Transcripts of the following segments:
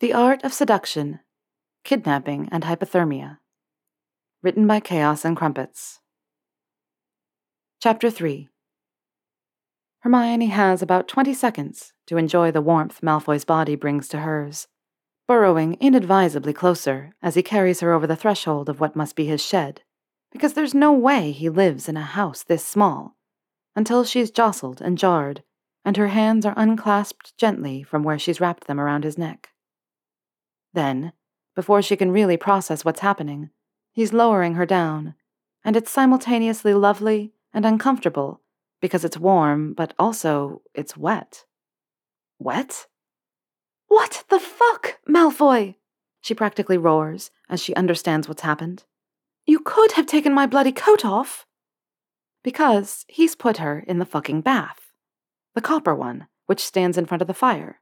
The Art of Seduction Kidnapping and Hypothermia. Written by Chaos and Crumpets. Chapter 3 Hermione has about 20 seconds to enjoy the warmth Malfoy's body brings to hers, burrowing inadvisably closer as he carries her over the threshold of what must be his shed, because there's no way he lives in a house this small, until she's jostled and jarred, and her hands are unclasped gently from where she's wrapped them around his neck. Then, before she can really process what's happening, he's lowering her down, and it's simultaneously lovely and uncomfortable because it's warm, but also it's wet. Wet? What the fuck, Malfoy? She practically roars as she understands what's happened. You could have taken my bloody coat off. Because he's put her in the fucking bath. The copper one, which stands in front of the fire.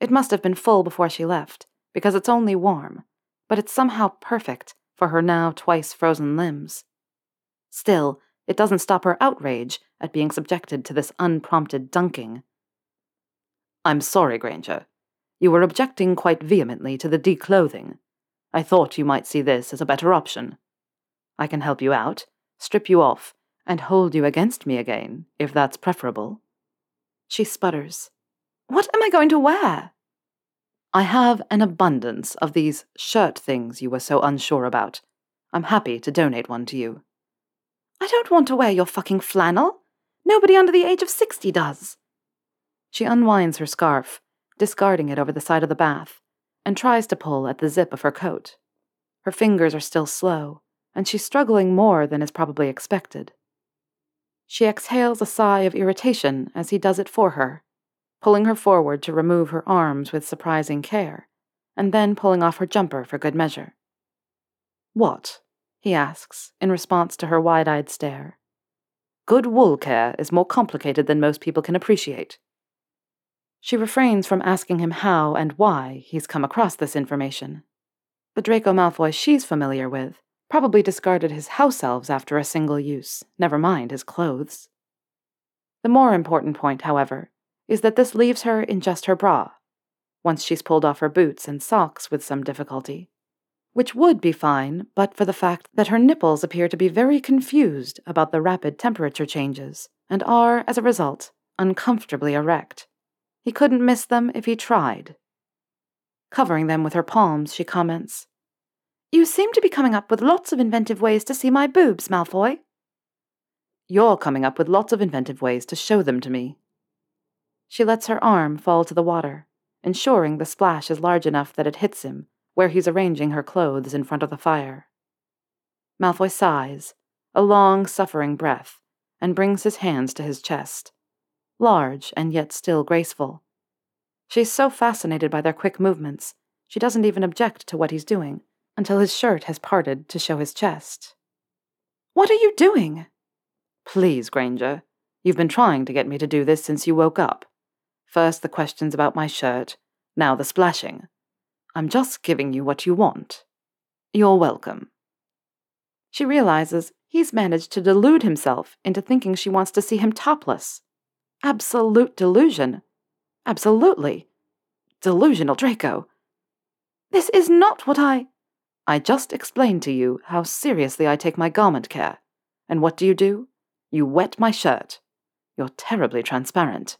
It must have been full before she left, because it's only warm, but it's somehow perfect for her now twice frozen limbs. Still, it doesn't stop her outrage at being subjected to this unprompted dunking. I'm sorry, Granger. You were objecting quite vehemently to the declothing. I thought you might see this as a better option. I can help you out, strip you off, and hold you against me again, if that's preferable. She sputters. What am I going to wear? I have an abundance of these shirt things you were so unsure about. I'm happy to donate one to you. I don't want to wear your fucking flannel. Nobody under the age of sixty does. She unwinds her scarf, discarding it over the side of the bath, and tries to pull at the zip of her coat. Her fingers are still slow, and she's struggling more than is probably expected. She exhales a sigh of irritation as he does it for her pulling her forward to remove her arms with surprising care, and then pulling off her jumper for good measure. What? he asks, in response to her wide eyed stare. Good wool care is more complicated than most people can appreciate. She refrains from asking him how and why he's come across this information. The Draco Malfoy she's familiar with probably discarded his house elves after a single use, never mind his clothes. The more important point, however, is that this leaves her in just her bra, once she's pulled off her boots and socks with some difficulty. Which would be fine, but for the fact that her nipples appear to be very confused about the rapid temperature changes, and are, as a result, uncomfortably erect. He couldn't miss them if he tried. Covering them with her palms, she comments, You seem to be coming up with lots of inventive ways to see my boobs, Malfoy. You're coming up with lots of inventive ways to show them to me, she lets her arm fall to the water, ensuring the splash is large enough that it hits him where he's arranging her clothes in front of the fire. Malfoy sighs, a long, suffering breath, and brings his hands to his chest, large and yet still graceful. She's so fascinated by their quick movements, she doesn't even object to what he's doing until his shirt has parted to show his chest. What are you doing? Please, Granger. You've been trying to get me to do this since you woke up. First the questions about my shirt, now the splashing. I'm just giving you what you want. You're welcome. She realizes he's managed to delude himself into thinking she wants to see him topless. Absolute delusion. Absolutely. Delusional Draco. This is not what I. I just explained to you how seriously I take my garment care. And what do you do? You wet my shirt. You're terribly transparent.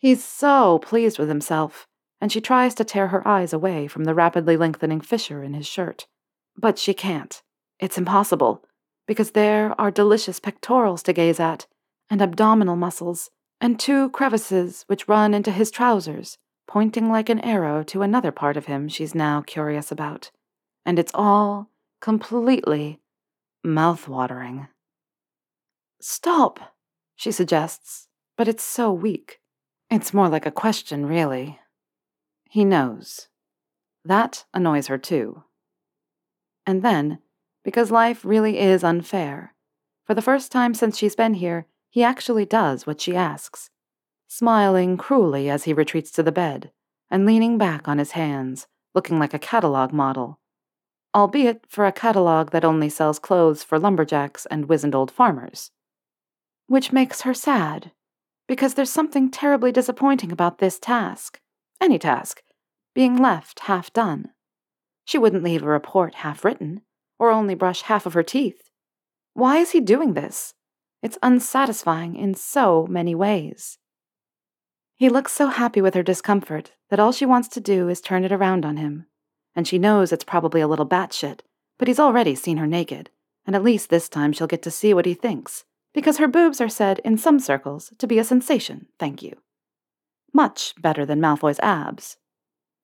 He's so pleased with himself, and she tries to tear her eyes away from the rapidly lengthening fissure in his shirt. But she can't. It's impossible, because there are delicious pectorals to gaze at, and abdominal muscles, and two crevices which run into his trousers, pointing like an arrow to another part of him she's now curious about. And it's all completely mouth-watering. Stop, she suggests, but it's so weak. It's more like a question, really. He knows. That annoys her too. And then, because life really is unfair, for the first time since she's been here, he actually does what she asks, smiling cruelly as he retreats to the bed and leaning back on his hands, looking like a catalog model. Albeit for a catalog that only sells clothes for lumberjacks and wizened old farmers. Which makes her sad because there's something terribly disappointing about this task. Any task. being left half done. She wouldn't leave a report half written, or only brush half of her teeth. Why is he doing this? It's unsatisfying in so many ways. He looks so happy with her discomfort that all she wants to do is turn it around on him. And she knows it's probably a little batshit, but he's already seen her naked, and at least this time she'll get to see what he thinks, because her boobs are said in some circles to be a sensation, thank you. Much better than Malfoy's abs.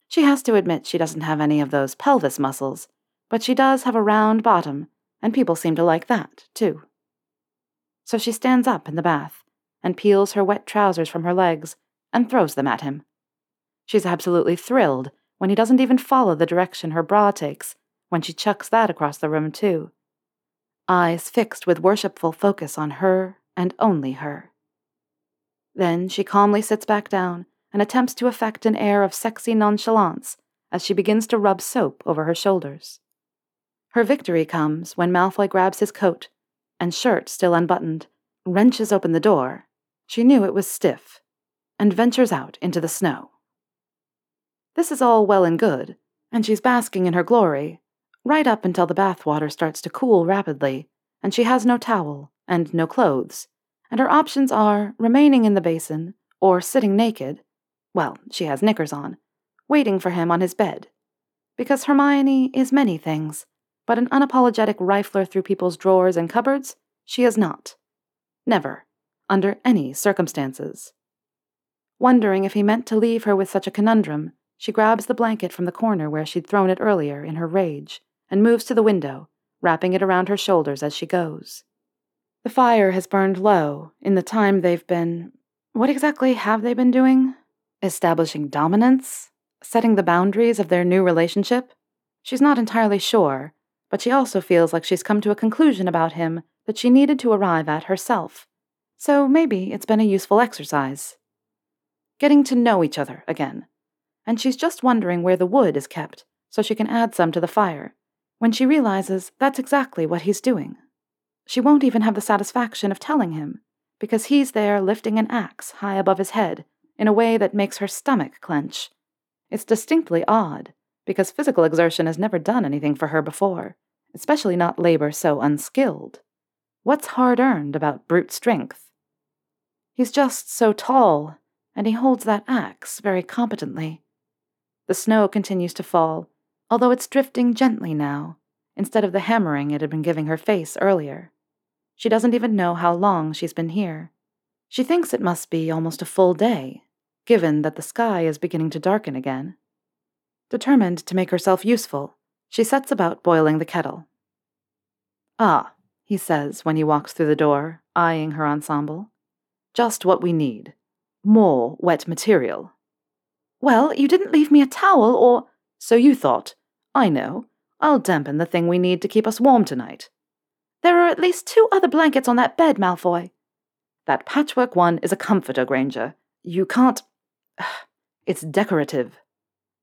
She has to admit she doesn't have any of those pelvis muscles, but she does have a round bottom, and people seem to like that, too. So she stands up in the bath and peels her wet trousers from her legs and throws them at him. She's absolutely thrilled when he doesn't even follow the direction her bra takes when she chucks that across the room, too. Eyes fixed with worshipful focus on her and only her. Then she calmly sits back down and attempts to affect an air of sexy nonchalance as she begins to rub soap over her shoulders. Her victory comes when Malfoy grabs his coat and shirt still unbuttoned, wrenches open the door. She knew it was stiff, and ventures out into the snow. This is all well and good, and she's basking in her glory, right up until the bath water starts to cool rapidly, and she has no towel and no clothes, and her options are remaining in the basin or sitting naked. Well, she has knickers on, waiting for him on his bed. Because Hermione is many things, but an unapologetic rifler through people's drawers and cupboards, she is not. Never, under any circumstances. Wondering if he meant to leave her with such a conundrum, she grabs the blanket from the corner where she'd thrown it earlier in her rage and moves to the window, wrapping it around her shoulders as she goes. The fire has burned low in the time they've been. What exactly have they been doing? Establishing dominance? Setting the boundaries of their new relationship? She's not entirely sure, but she also feels like she's come to a conclusion about him that she needed to arrive at herself. So maybe it's been a useful exercise. Getting to know each other again. And she's just wondering where the wood is kept so she can add some to the fire, when she realizes that's exactly what he's doing. She won't even have the satisfaction of telling him, because he's there lifting an axe high above his head in a way that makes her stomach clench. It's distinctly odd, because physical exertion has never done anything for her before, especially not labor so unskilled. What's hard earned about brute strength? He's just so tall, and he holds that axe very competently. The snow continues to fall, although it's drifting gently now, instead of the hammering it had been giving her face earlier. She doesn't even know how long she's been here. She thinks it must be almost a full day, given that the sky is beginning to darken again. Determined to make herself useful, she sets about boiling the kettle. Ah, he says when he walks through the door, eyeing her ensemble. Just what we need. More wet material. Well, you didn't leave me a towel or. So you thought. I know. I'll dampen the thing we need to keep us warm tonight. There are at least two other blankets on that bed, Malfoy. That patchwork one is a comforter, Granger. You can't. It's decorative.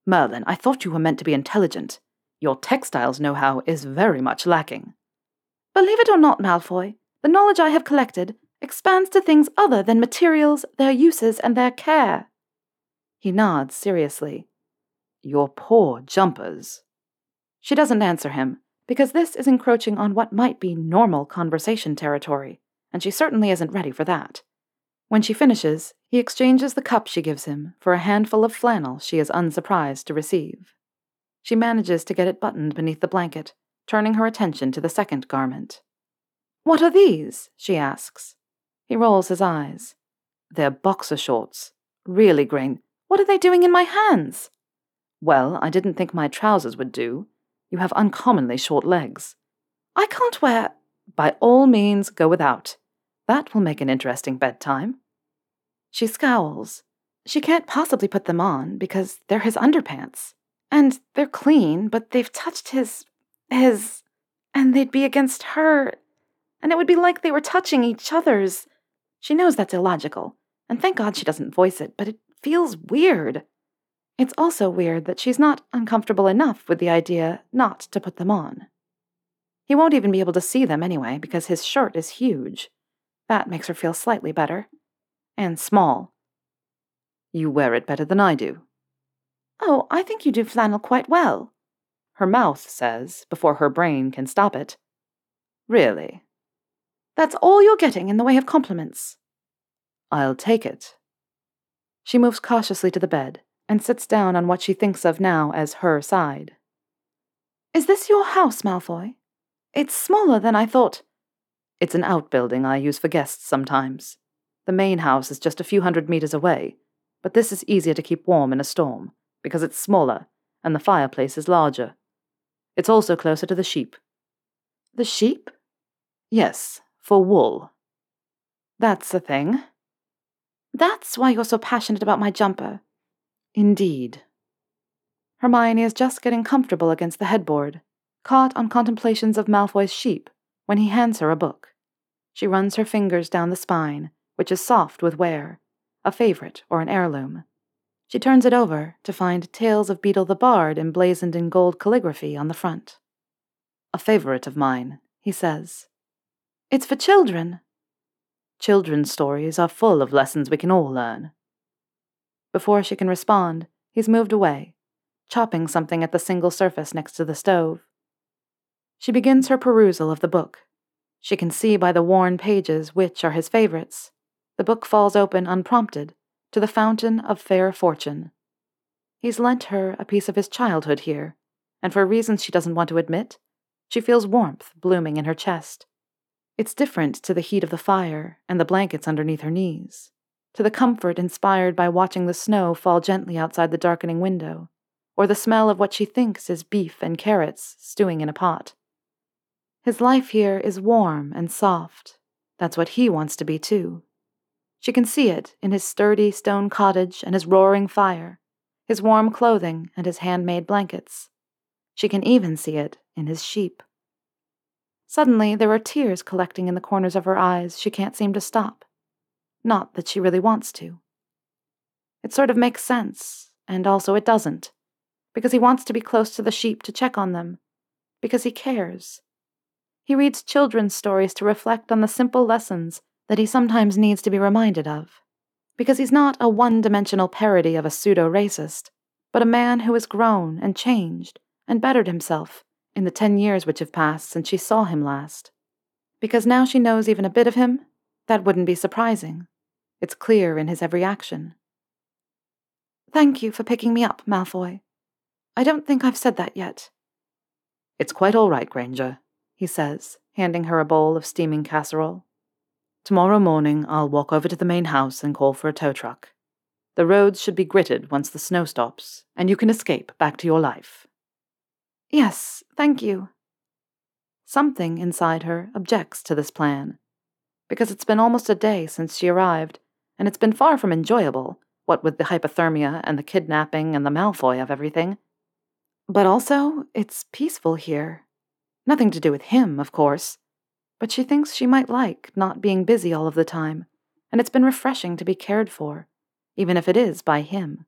Merlin, I thought you were meant to be intelligent. Your textiles know how is very much lacking. Believe it or not, Malfoy, the knowledge I have collected expands to things other than materials, their uses, and their care. He nods seriously. Your poor jumpers. She doesn't answer him, because this is encroaching on what might be normal conversation territory, and she certainly isn't ready for that. When she finishes, he exchanges the cup she gives him for a handful of flannel she is unsurprised to receive. She manages to get it buttoned beneath the blanket, turning her attention to the second garment. What are these? she asks. He rolls his eyes. They're boxer shorts. Really, Grain, what are they doing in my hands? Well, I didn't think my trousers would do. You have uncommonly short legs. I can't wear. By all means, go without. That will make an interesting bedtime. She scowls. She can't possibly put them on because they're his underpants. And they're clean, but they've touched his. his. and they'd be against her. And it would be like they were touching each other's. She knows that's illogical, and thank God she doesn't voice it, but it feels weird. It's also weird that she's not uncomfortable enough with the idea not to put them on. He won't even be able to see them anyway because his shirt is huge. That makes her feel slightly better. And small. You wear it better than I do. Oh, I think you do flannel quite well, her mouth says before her brain can stop it. Really? That's all you're getting in the way of compliments. I'll take it. She moves cautiously to the bed and sits down on what she thinks of now as her side. Is this your house, Malfoy? It's smaller than I thought. It's an outbuilding I use for guests sometimes. The main house is just a few hundred meters away, but this is easier to keep warm in a storm because it's smaller and the fireplace is larger. It's also closer to the sheep. The sheep? Yes, for wool. That's the thing. That's why you're so passionate about my jumper. Indeed. Hermione is just getting comfortable against the headboard, caught on contemplations of Malfoy's sheep when he hands her a book. She runs her fingers down the spine, which is soft with wear, a favorite or an heirloom. She turns it over to find Tales of Beedle the Bard emblazoned in gold calligraphy on the front. A favorite of mine, he says. It's for children. Children's stories are full of lessons we can all learn. Before she can respond, he's moved away chopping something at the single surface next to the stove. She begins her perusal of the book. She can see by the worn pages which are his favorites. The book falls open unprompted to the Fountain of Fair Fortune. He's lent her a piece of his childhood here, and for reasons she doesn't want to admit, she feels warmth blooming in her chest. It's different to the heat of the fire and the blankets underneath her knees, to the comfort inspired by watching the snow fall gently outside the darkening window, or the smell of what she thinks is beef and carrots stewing in a pot. His life here is warm and soft. That's what he wants to be, too. She can see it in his sturdy stone cottage and his roaring fire, his warm clothing and his handmade blankets. She can even see it in his sheep. Suddenly, there are tears collecting in the corners of her eyes she can't seem to stop. Not that she really wants to. It sort of makes sense, and also it doesn't because he wants to be close to the sheep to check on them, because he cares. He reads children's stories to reflect on the simple lessons that he sometimes needs to be reminded of, because he's not a one dimensional parody of a pseudo racist, but a man who has grown and changed and bettered himself in the ten years which have passed since she saw him last. Because now she knows even a bit of him, that wouldn't be surprising. It's clear in his every action. Thank you for picking me up, Malfoy, I don't think I've said that yet. It's quite all right, Granger, he says, handing her a bowl of steaming casserole. Tomorrow morning I'll walk over to the main house and call for a tow truck. The roads should be gritted once the snow stops, and you can escape back to your life. Yes, thank you. Something inside her objects to this plan, because it's been almost a day since she arrived, and it's been far from enjoyable, what with the hypothermia and the kidnapping and the Malfoy of everything. But also, it's peaceful here. Nothing to do with him, of course. But she thinks she might like not being busy all of the time, and it's been refreshing to be cared for, even if it is by him.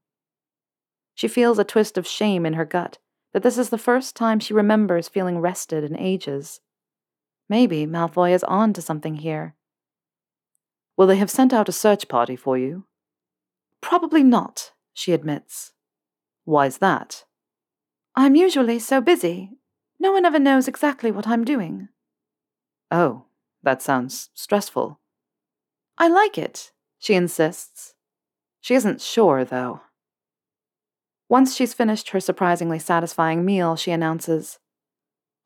She feels a twist of shame in her gut that this is the first time she remembers feeling rested in ages. Maybe Malfoy is on to something here. Will they have sent out a search party for you? Probably not, she admits. Why's that? I'm usually so busy. No one ever knows exactly what I'm doing. Oh, that sounds stressful. I like it, she insists. She isn't sure, though. Once she's finished her surprisingly satisfying meal, she announces,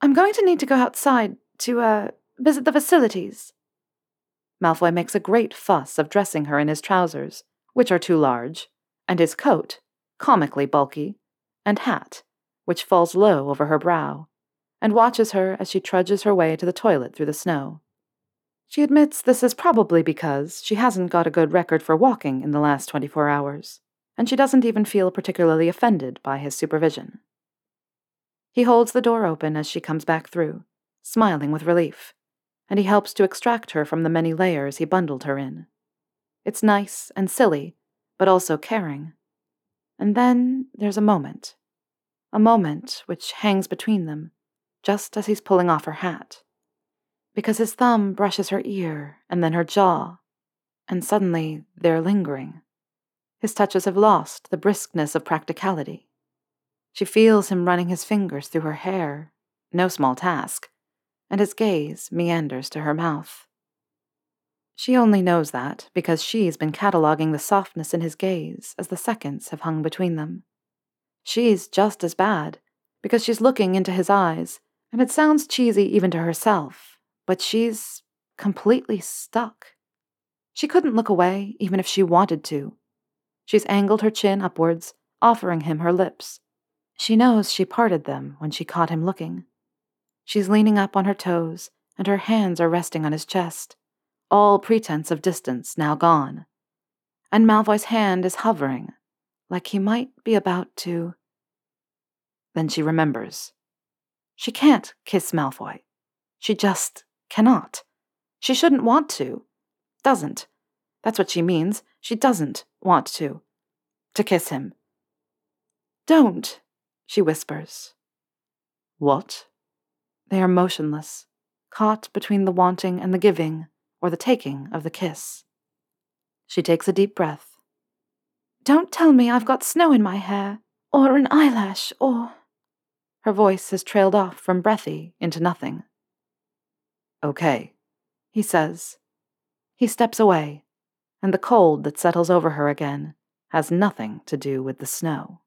I'm going to need to go outside to, uh, visit the facilities. Malfoy makes a great fuss of dressing her in his trousers, which are too large, and his coat, comically bulky, and hat, which falls low over her brow, and watches her as she trudges her way to the toilet through the snow. She admits this is probably because she hasn't got a good record for walking in the last 24 hours, and she doesn't even feel particularly offended by his supervision. He holds the door open as she comes back through, smiling with relief, and he helps to extract her from the many layers he bundled her in. It's nice and silly, but also caring. And then there's a moment a moment which hangs between them, just as he's pulling off her hat. Because his thumb brushes her ear and then her jaw, and suddenly they're lingering. His touches have lost the briskness of practicality. She feels him running his fingers through her hair, no small task, and his gaze meanders to her mouth. She only knows that because she's been cataloguing the softness in his gaze as the seconds have hung between them. She's just as bad because she's looking into his eyes, and it sounds cheesy even to herself, but she's completely stuck. She couldn't look away even if she wanted to. She's angled her chin upwards, offering him her lips. She knows she parted them when she caught him looking. She's leaning up on her toes, and her hands are resting on his chest, all pretense of distance now gone. And Malfoy's hand is hovering, like he might be about to. Then she remembers. She can't kiss Malfoy. She just cannot. She shouldn't want to. Doesn't. That's what she means. She doesn't want to. To kiss him. Don't, she whispers. What? They are motionless, caught between the wanting and the giving, or the taking of the kiss. She takes a deep breath. Don't tell me I've got snow in my hair, or an eyelash, or. Her voice has trailed off from breathy into nothing. Okay, he says. He steps away, and the cold that settles over her again has nothing to do with the snow.